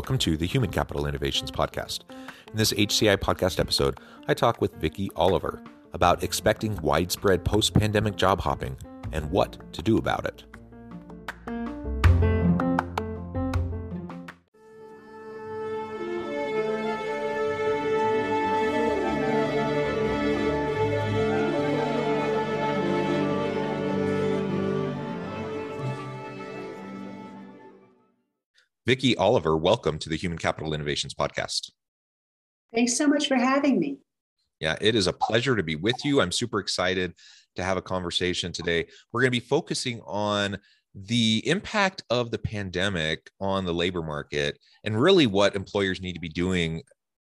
Welcome to the Human Capital Innovations Podcast. In this HCI podcast episode, I talk with Vicky Oliver about expecting widespread post pandemic job hopping and what to do about it. Vicky Oliver, welcome to the Human Capital Innovations Podcast. Thanks so much for having me. Yeah, it is a pleasure to be with you. I'm super excited to have a conversation today. We're going to be focusing on the impact of the pandemic on the labor market and really what employers need to be doing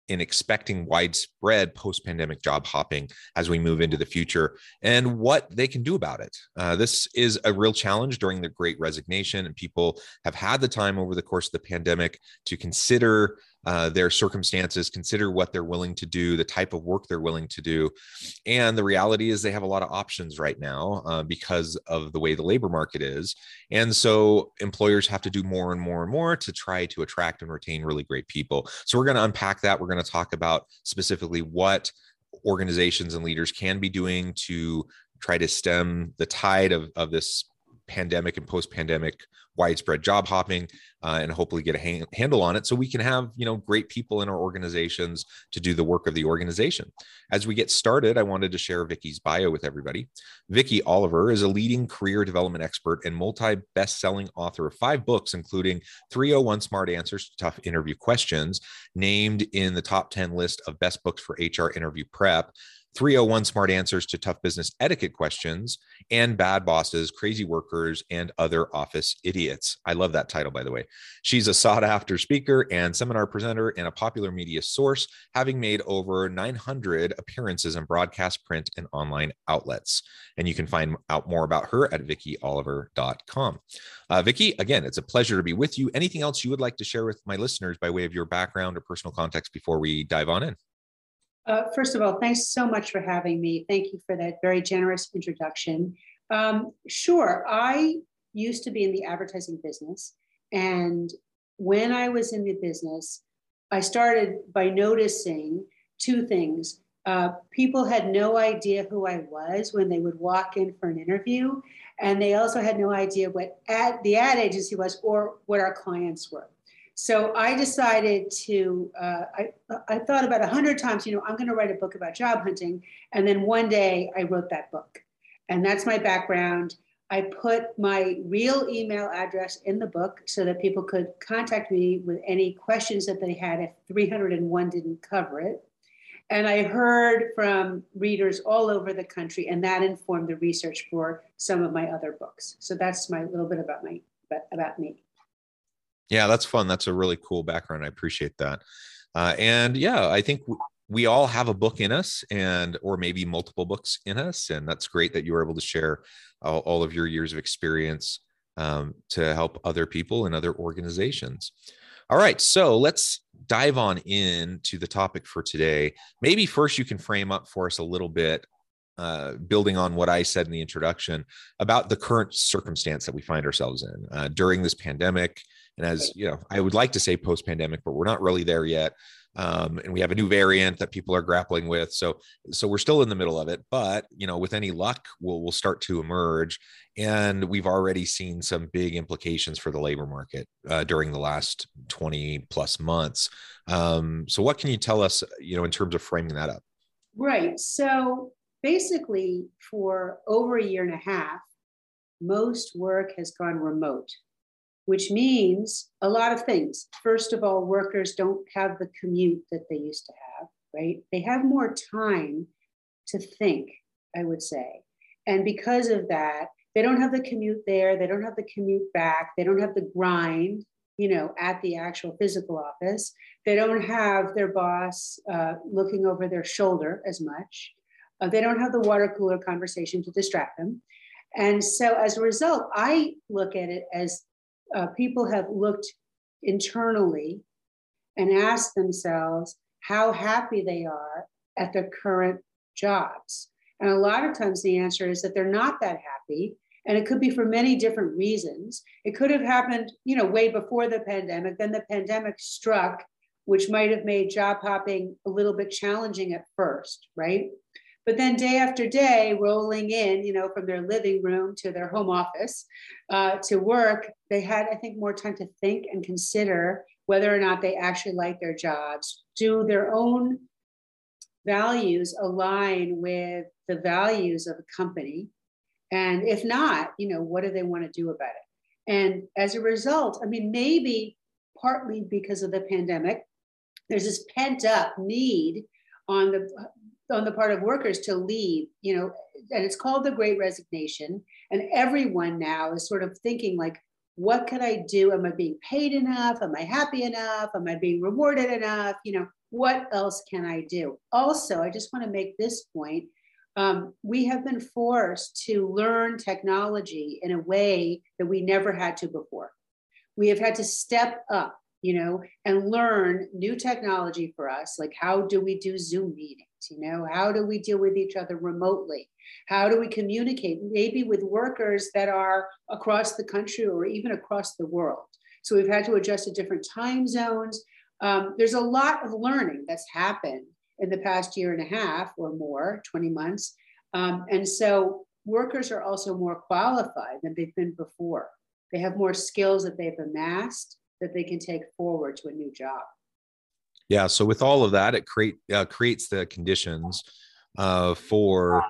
in expecting widespread post pandemic job hopping as we move into the future and what they can do about it. Uh, this is a real challenge during the great resignation, and people have had the time over the course of the pandemic to consider uh, their circumstances, consider what they're willing to do, the type of work they're willing to do. And the reality is they have a lot of options right now uh, because of the way the labor market is. And so employers have to do more and more and more to try to attract and retain really great people. So we're going to unpack that. We're going to talk about specifically what organizations and leaders can be doing to try to stem the tide of, of this pandemic and post-pandemic widespread job hopping uh, and hopefully get a hang- handle on it so we can have you know great people in our organizations to do the work of the organization. As we get started i wanted to share vicky's bio with everybody. Vicky oliver is a leading career development expert and multi best-selling author of five books including 301 smart answers to tough interview questions named in the top 10 list of best books for hr interview prep 301 Smart Answers to Tough Business Etiquette Questions, and Bad Bosses, Crazy Workers, and Other Office Idiots. I love that title, by the way. She's a sought after speaker and seminar presenter and a popular media source, having made over 900 appearances in broadcast, print, and online outlets. And you can find out more about her at vickyoliver.com. Uh, Vicky, again, it's a pleasure to be with you. Anything else you would like to share with my listeners by way of your background or personal context before we dive on in? Uh, first of all, thanks so much for having me. Thank you for that very generous introduction. Um, sure, I used to be in the advertising business. And when I was in the business, I started by noticing two things. Uh, people had no idea who I was when they would walk in for an interview, and they also had no idea what ad, the ad agency was or what our clients were. So I decided to, uh, I, I thought about a hundred times, you know, I'm going to write a book about job hunting. And then one day I wrote that book. And that's my background. I put my real email address in the book so that people could contact me with any questions that they had if 301 didn't cover it. And I heard from readers all over the country, and that informed the research for some of my other books. So that's my little bit about my about me. Yeah, that's fun. That's a really cool background. I appreciate that. Uh, and yeah, I think w- we all have a book in us and or maybe multiple books in us and that's great that you were able to share all, all of your years of experience um, to help other people and other organizations all right so let's dive on into the topic for today maybe first you can frame up for us a little bit uh, building on what I said in the introduction about the current circumstance that we find ourselves in uh, during this pandemic and as you know, I would like to say post pandemic, but we're not really there yet. Um, and we have a new variant that people are grappling with. So, so we're still in the middle of it. But you know, with any luck, we'll we'll start to emerge. And we've already seen some big implications for the labor market uh, during the last twenty plus months. Um, so, what can you tell us, you know, in terms of framing that up? Right. So, basically, for over a year and a half, most work has gone remote which means a lot of things. First of all, workers don't have the commute that they used to have, right? They have more time to think, I would say. And because of that, they don't have the commute there, they don't have the commute back, they don't have the grind, you know, at the actual physical office. They don't have their boss uh, looking over their shoulder as much. Uh, they don't have the water cooler conversation to distract them. And so as a result, I look at it as uh, people have looked internally and asked themselves how happy they are at their current jobs. And a lot of times the answer is that they're not that happy. And it could be for many different reasons. It could have happened, you know, way before the pandemic. Then the pandemic struck, which might have made job hopping a little bit challenging at first, right? But then day after day, rolling in, you know, from their living room to their home office uh, to work, they had, I think, more time to think and consider whether or not they actually like their jobs. Do their own values align with the values of a company? And if not, you know, what do they want to do about it? And as a result, I mean, maybe partly because of the pandemic, there's this pent up need on the on the part of workers to leave, you know, and it's called the great resignation. And everyone now is sort of thinking like, what could I do? Am I being paid enough? Am I happy enough? Am I being rewarded enough? You know, what else can I do? Also, I just want to make this point. Um, we have been forced to learn technology in a way that we never had to before. We have had to step up, you know, and learn new technology for us. Like, how do we do Zoom meetings? You know, how do we deal with each other remotely? How do we communicate, maybe with workers that are across the country or even across the world? So we've had to adjust to different time zones. Um, there's a lot of learning that's happened in the past year and a half or more, 20 months. Um, and so workers are also more qualified than they've been before. They have more skills that they've amassed that they can take forward to a new job. Yeah. So with all of that, it create uh, creates the conditions uh, for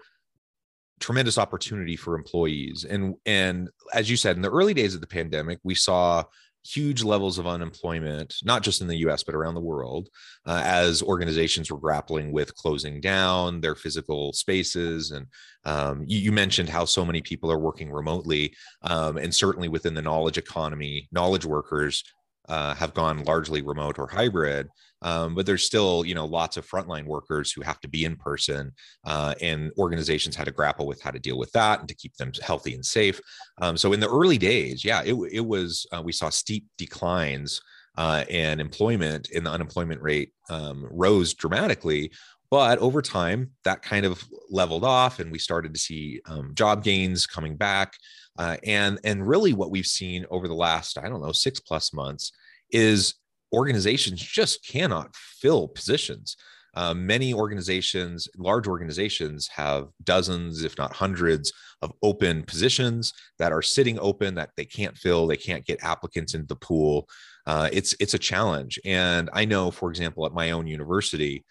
tremendous opportunity for employees. And and as you said, in the early days of the pandemic, we saw huge levels of unemployment, not just in the US, but around the world, uh, as organizations were grappling with closing down their physical spaces. And um, you, you, mentioned how so many people are working remotely. Um, and certainly within the knowledge economy, knowledge workers uh, have gone largely remote or hybrid. Um, but there's still, you know, lots of frontline workers who have to be in person, uh, and organizations had to grapple with how to deal with that and to keep them healthy and safe. Um, so in the early days, yeah, it, it was uh, we saw steep declines uh, and employment in the unemployment rate um, rose dramatically. But over time, that kind of leveled off, and we started to see um, job gains coming back. Uh, and and really, what we've seen over the last I don't know six plus months is organizations just cannot fill positions. Uh, many organizations, large organizations, have dozens, if not hundreds, of open positions that are sitting open that they can't fill. They can't get applicants into the pool. Uh, it's it's a challenge, and I know, for example, at my own university,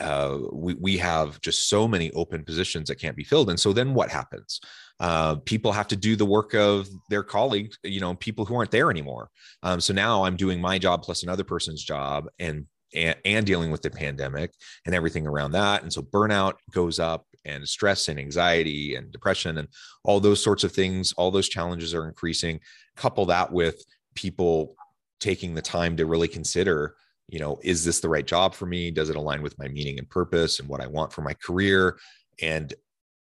uh, we we have just so many open positions that can't be filled. And so then what happens? uh, people have to do the work of their colleagues, you know, people who aren't there anymore. Um, so now I'm doing my job plus another person's job and, and, and dealing with the pandemic and everything around that. And so burnout goes up and stress and anxiety and depression and all those sorts of things, all those challenges are increasing. Couple that with people taking the time to really consider you know is this the right job for me? Does it align with my meaning and purpose and what i want for my career? And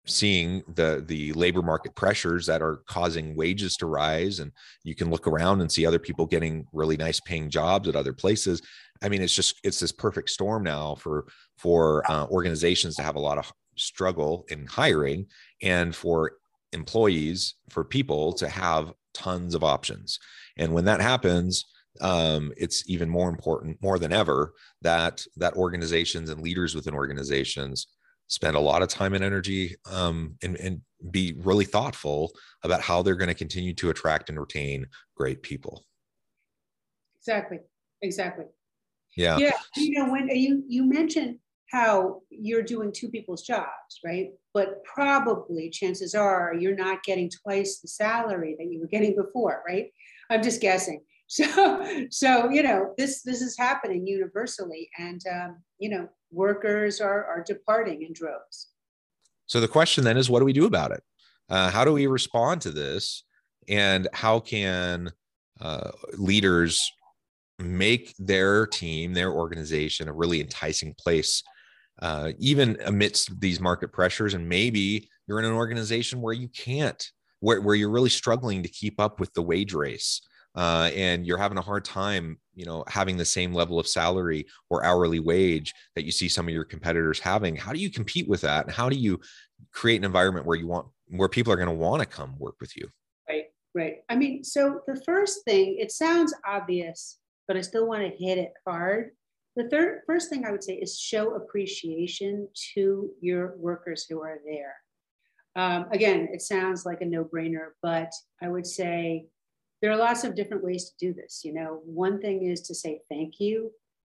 seeing the the labor market pressures that are causing wages to rise and you can look around and see other people getting really nice paying jobs at other places. I mean it's just it's this perfect storm now for for uh, organizations to have a lot of struggle in hiring and for employees for people to have tons of options. And when that happens um, it's even more important more than ever that that organizations and leaders within organizations spend a lot of time and energy um, and, and be really thoughtful about how they're going to continue to attract and retain great people. Exactly exactly. Yeah. Yeah you know when you you mentioned how you're doing two people's jobs right? But probably chances are you're not getting twice the salary that you were getting before right? I'm just guessing so so you know this this is happening universally and um, you know workers are are departing in droves so the question then is what do we do about it Uh, how do we respond to this? And how can uh, leaders make their team, their organization, a really enticing place, uh, even amidst these market pressures? And maybe you're in an organization where you can't, where, where you're really struggling to keep up with the wage race. Uh, and you're having a hard time, you know, having the same level of salary or hourly wage that you see some of your competitors having. How do you compete with that? And how do you create an environment where you want, where people are going to want to come work with you? Right, right. I mean, so the first thing, it sounds obvious, but I still want to hit it hard. The third, first thing I would say is show appreciation to your workers who are there. Um, again, it sounds like a no brainer, but I would say there are lots of different ways to do this. You know, one thing is to say thank you.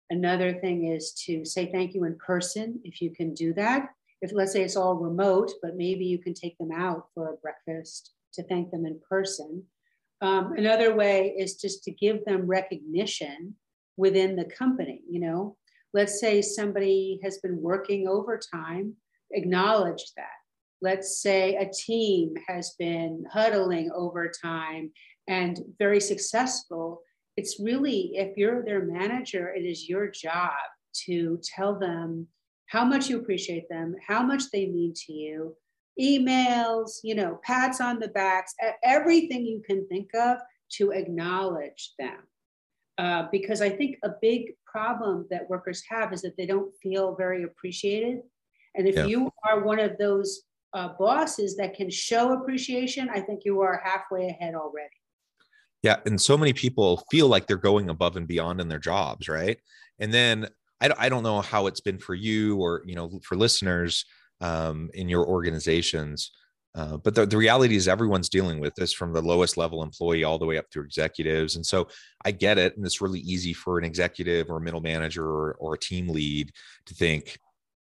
Another thing is to say thank you in person if you can do that. If let's say it's all remote, but maybe you can take them out for a breakfast to thank them in person. Um, another way is just to give them recognition within the company. You know, let's say somebody has been working overtime, acknowledge that let's say a team has been huddling over time and very successful, it's really, if you're their manager, it is your job to tell them how much you appreciate them, how much they mean to you, emails, you know, pats on the backs, everything you can think of to acknowledge them. Uh, because I think a big problem that workers have is that they don't feel very appreciated. And if yeah. you are one of those uh, bosses that can show appreciation, I think you are halfway ahead already. Yeah. And so many people feel like they're going above and beyond in their jobs, right? And then I, I don't know how it's been for you or, you know, for listeners um, in your organizations. Uh, but the, the reality is everyone's dealing with this from the lowest level employee all the way up to executives. And so I get it. And it's really easy for an executive or a middle manager or, or a team lead to think,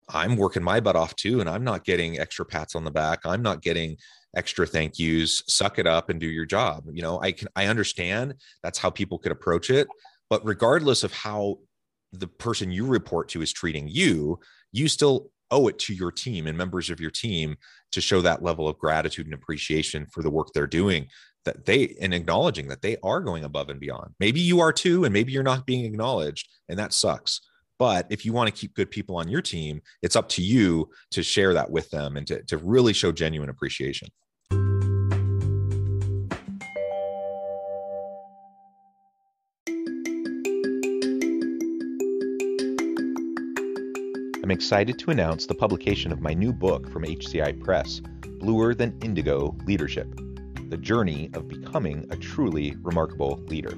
I'm working my butt off too, and I'm not getting extra pats on the back. I'm not getting extra thank yous. Suck it up and do your job. You know, I can I understand that's how people could approach it, but regardless of how the person you report to is treating you, you still owe it to your team and members of your team to show that level of gratitude and appreciation for the work they're doing that they and acknowledging that they are going above and beyond. Maybe you are too and maybe you're not being acknowledged and that sucks but if you want to keep good people on your team, it's up to you to share that with them and to, to really show genuine appreciation. I'm excited to announce the publication of my new book from HCI Press, Bluer Than Indigo Leadership The Journey of Becoming a Truly Remarkable Leader.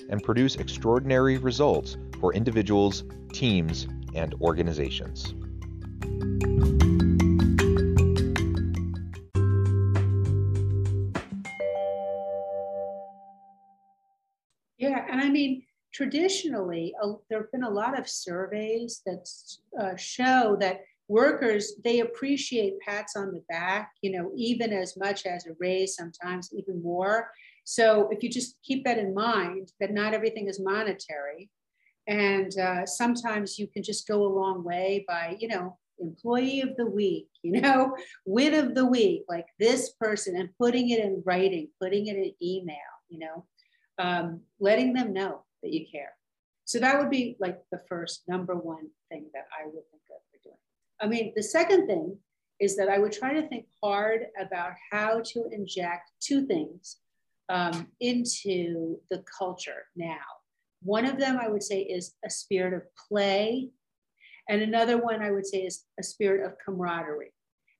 and produce extraordinary results for individuals, teams, and organizations. Yeah, and I mean, traditionally, uh, there have been a lot of surveys that uh, show that workers they appreciate pats on the back you know even as much as a raise sometimes even more so if you just keep that in mind, that not everything is monetary, and uh, sometimes you can just go a long way by, you know, employee of the week, you know, win of the week, like this person, and putting it in writing, putting it in email, you know, um, letting them know that you care. So that would be like the first number one thing that I would think of for doing. I mean, the second thing is that I would try to think hard about how to inject two things um, into the culture now. One of them I would say is a spirit of play. And another one I would say is a spirit of camaraderie.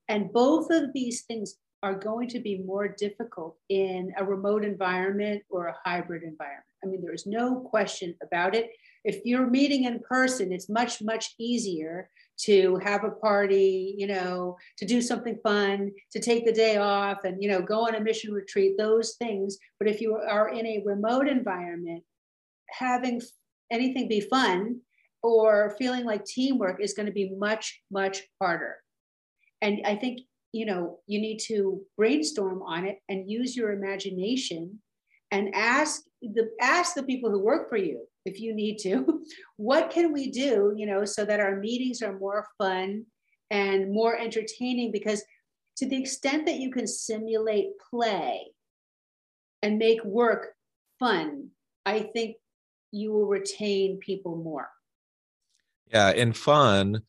And both of these things are going to be more difficult in a remote environment or a hybrid environment. I mean, there's no question about it. If you're meeting in person, it's much, much easier to have a party, you know, to do something fun, to take the day off and, you know, go on a mission retreat, those things. But if you are in a remote environment, having anything be fun or feeling like teamwork is going to be much, much harder. And I think, you know, you need to brainstorm on it and use your imagination and ask the ask the people who work for you if you need to what can we do you know so that our meetings are more fun and more entertaining? Because to the extent that you can simulate play and make work fun i think you will retain people more. Yeah and fun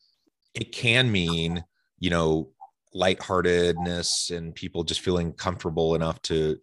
it can mean you know lightheartedness and people just feeling comfortable enough to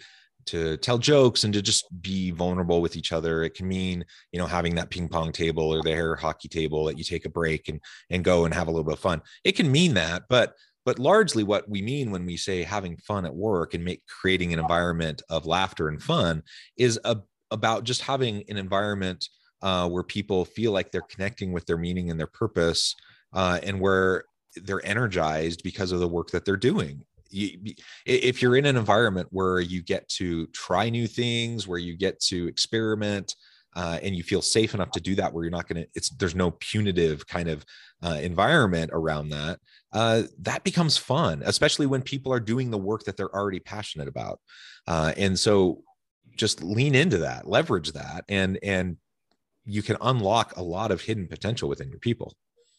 to tell jokes and to just be vulnerable with each other. It can mean, you know, having that ping pong table or the hockey table that you take a break and and go and have a little bit of fun. It can mean that, but but largely what we mean when we say having fun at work and make creating an environment of laughter and fun is a, about just having an environment uh, where people feel like they're connecting with their meaning and their purpose uh, and where they're energized because of the work that they're doing you, if you're in an environment where you get to try new things, where you get to experiment, uh, and you feel safe enough to do that, where you're not going to, it's there's no punitive kind of uh, environment around that. Uh, that becomes fun, especially when people are doing the work that they're already passionate about. Uh, and so, just lean into that, leverage that, and and you can unlock a lot of hidden potential within your people.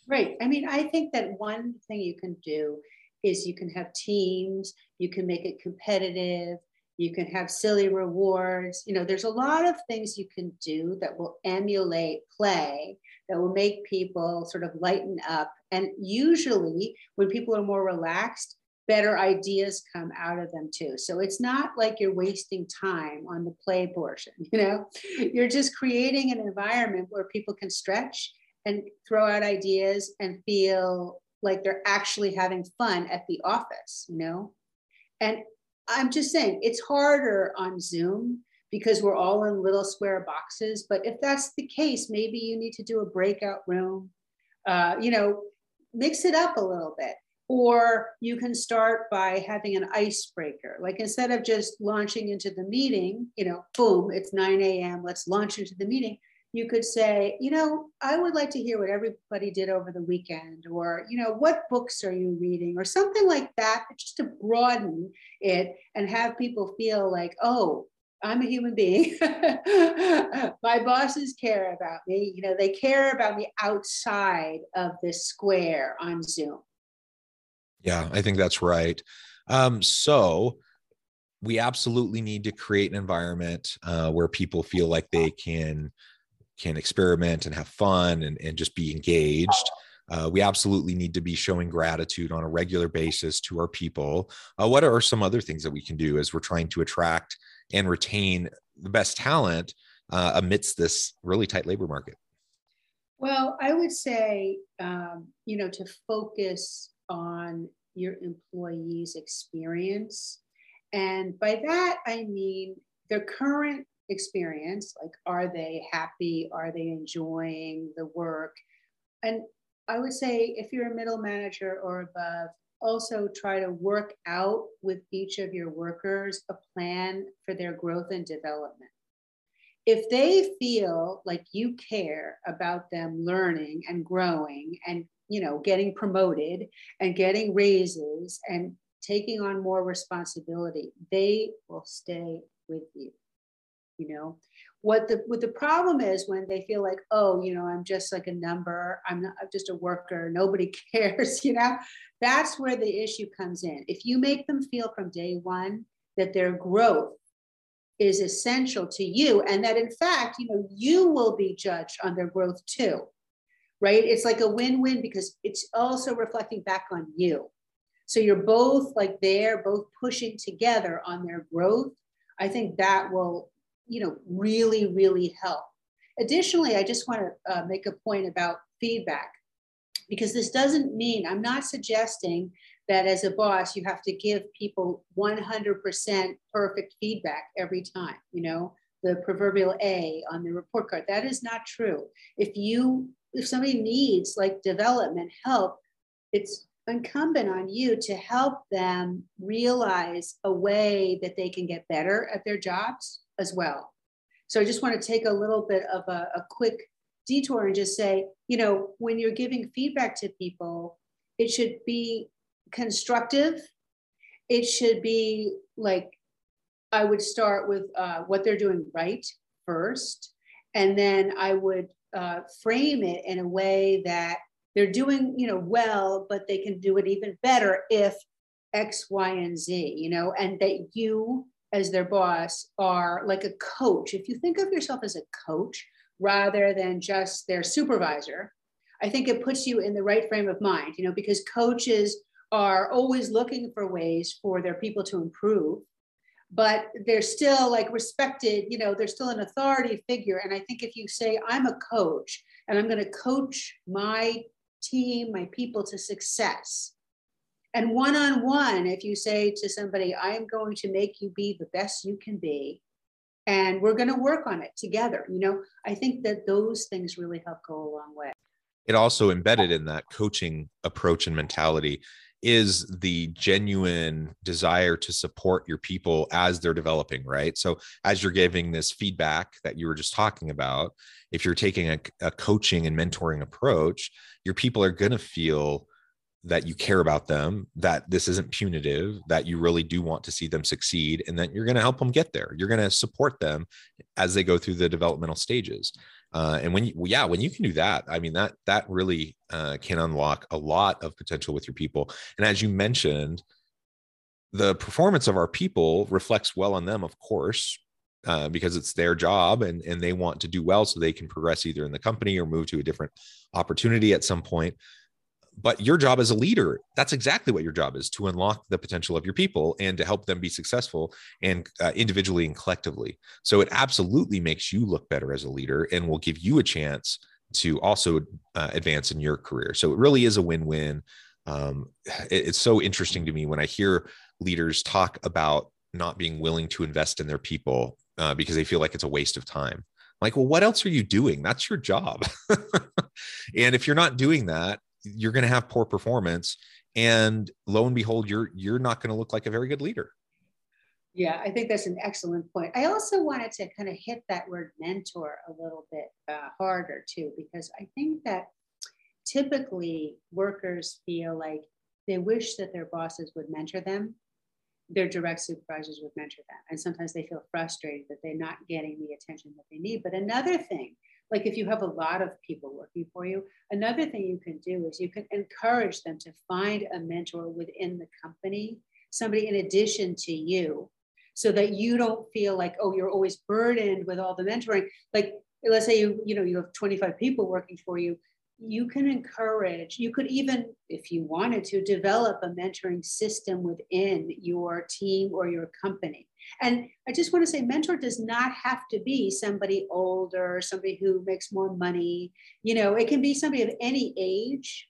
Right. I mean, I think that one thing you can do is you can have teams, you can make it competitive, you can have silly rewards. You know, there's a lot of things you can do that will emulate play, that will make people sort of lighten up. And usually, when people are more relaxed, better ideas come out of them too. So it's not like you're wasting time on the play portion, you know, you're just creating an environment where people can stretch and throw out ideas and feel like they're actually having fun at the office, you know? And I'm just saying it's harder on Zoom because we're all in little square boxes. But if that's the case, maybe you need to do a breakout room, uh, you know, mix it up a little bit. Or you can start by having an icebreaker. Like instead of just launching into the meeting, you know, boom, it's 9 a.m., let's launch into the meeting you could say, you know, I would like to hear what everybody did over the weekend, or, you know, what books are you reading, or something like that, just to broaden it and have people feel like, oh, I'm a human being. My bosses care about me. You know, they care about me outside of this square on Zoom. Yeah, I think that's right. Um, so, we absolutely need to create an environment uh, where people feel like they can can experiment and have fun and, and just be engaged. Uh, we absolutely need to be showing gratitude on a regular basis to our people. Uh, what are some other things that we can do as we're trying to attract and retain the best talent uh, amidst this really tight labor market? Well, I would say, um, you know, to focus on your employees' experience. And by that, I mean their current experience like are they happy? Are they enjoying the work? And i would say if you're a middle manager or above also try to work out with each of your workers a plan for their growth and development. If they feel like you care about them learning and growing and you know getting promoted and getting raises and taking on more responsibility they will stay with you you know? What the what the problem is when they feel like oh you know i'm just like a number i'm not I'm just a worker nobody cares you know? That's where the issue comes in. If you make them feel from day one that their growth is essential to you and that in fact you know you will be judged on their growth too right? It's like a win-win because it's also reflecting back on you. So you're both like they're both pushing together on their growth. I think that will you know, really, really help. Additionally, I just want to uh, make a point about feedback because this doesn't mean I'm not suggesting that as a boss you have to give people 100% perfect feedback every time you know the proverbial a on the report card that is not true if you if somebody needs like development help it's incumbent on you to help them realize a way that they can get better at their jobs as well so i just want to take a little bit of a, a quick detour and just say you know when you're giving feedback to people it should be constructive. It should be like I would start with uh, what they're doing right first, and then I would uh, frame it in a way that they're doing, you know, well, but they can do it even better if X, Y, and Z, you know, and that you as their boss are like a coach. If you think of yourself as a coach rather than just their supervisor, I think it puts you in the right frame of mind, you know, because coaches are always looking for ways for their people to improve but they're still like respected you know they're still an authority figure and i think if you say i'm a coach and i'm going to coach my team my people to success and one on one if you say to somebody i am going to make you be the best you can be and we're going to work on it together you know i think that those things really help go a long way it also embedded in that coaching approach and mentality is the genuine desire to support your people as they're developing, right? So, as you're giving this feedback that you were just talking about, if you're taking a, a coaching and mentoring approach, your people are going to feel that you care about them, that this isn't punitive, that you really do want to see them succeed, and that you're going to help them get there. You're going to support them as they go through the developmental stages. Uh, and when you, yeah, when you can do that, I mean that that really uh, can unlock a lot of potential with your people. And as you mentioned, the performance of our people reflects well on them, of course, uh, because it's their job and and they want to do well so they can progress either in the company or move to a different opportunity at some point but your job as a leader that's exactly what your job is to unlock the potential of your people and to help them be successful and uh, individually and collectively. So it absolutely makes you look better as a leader and will give you a chance to also uh, advance in your career. So it really is a win-win. Um, it, it's so interesting to me when i hear leaders talk about not being willing to invest in their people uh, because they feel like it's a waste of time. Like well what else are you doing? That's your job. And if you're not doing that you're going to have poor performance and lo and behold you're you're not going to look like a very good leader. Yeah i think that's an excellent point. I also wanted to kind of hit that word mentor a little bit uh, harder too because i think that typically workers feel like they wish that their bosses would mentor them their direct supervisors would mentor them and sometimes they feel frustrated that they're not getting the attention that they need. But another thing like if you have a lot of people working for you another thing you can do is you can encourage them to find a mentor within the company somebody in addition to you so that you don't feel like oh you're always burdened with all the mentoring. Like let's say you you know you have 25 people working for you you can encourage, you could even, if you wanted to, develop a mentoring system within your team or your company. And I just want to say, mentor does not have to be somebody older, somebody who makes more money. You know, it can be somebody of any age,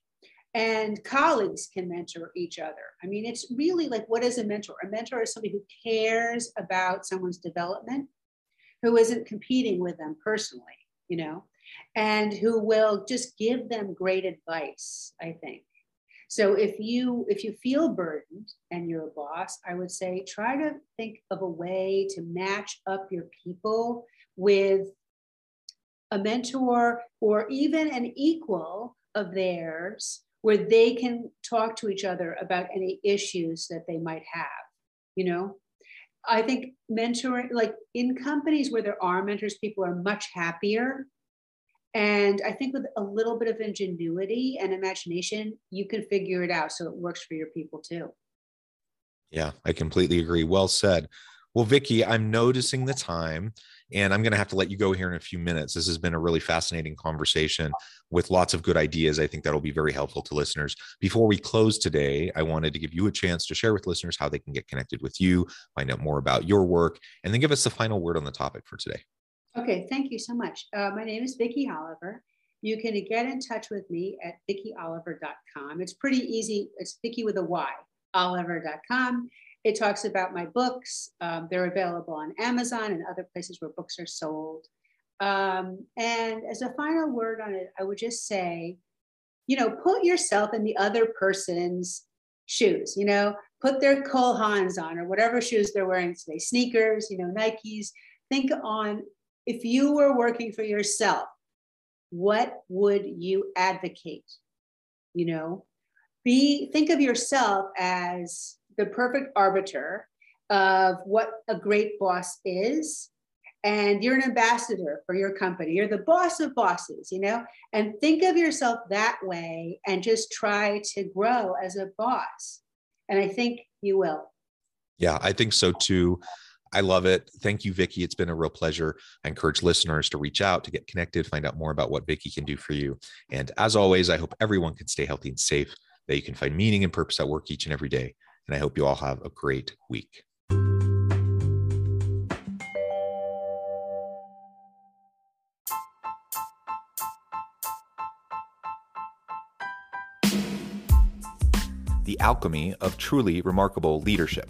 and colleagues can mentor each other. I mean, it's really like what is a mentor? A mentor is somebody who cares about someone's development, who isn't competing with them personally, you know and who will just give them great advice, I think. So if you if you feel burdened and you're a boss, I would say try to think of a way to match up your people with a mentor or even an equal of theirs where they can talk to each other about any issues that they might have, you know? I think mentoring, like in companies where there are mentors, people are much happier and I think with a little bit of ingenuity and imagination, you can figure it out so it works for your people too. Yeah, I completely agree. Well said. Well, Vicky, I'm noticing the time and I'm going to have to let you go here in a few minutes. This has been a really fascinating conversation with lots of good ideas. I think that'll be very helpful to listeners. Before we close today, I wanted to give you a chance to share with listeners how they can get connected with you, find out more about your work, and then give us the final word on the topic for today. Okay, thank you so much. Uh, my name is Vicky Oliver. You can get in touch with me at vickyoliver.com. It's pretty easy. It's Vicky with a Y, oliver.com. It talks about my books. Um, they're available on Amazon and other places where books are sold. Um, and as a final word on it, I would just say, you know, put yourself in the other person's shoes, you know, put their Cole Haans on or whatever shoes they're wearing today, sneakers, you know, Nikes. Think on if you were working for yourself, what would you advocate? You know, be think of yourself as the perfect arbiter of what a great boss is and you're an ambassador for your company. You're the boss of bosses you know? And think of yourself that way and just try to grow as a boss. And i think you will. Yeah i think so too I love it. Thank you, Vicky. It's been a real pleasure. I encourage listeners to reach out to get connected, find out more about what Vicky can do for you. And as always, I hope everyone can stay healthy and safe, that you can find meaning and purpose at work each and every day. And I hope you all have a great week. The alchemy of truly remarkable leadership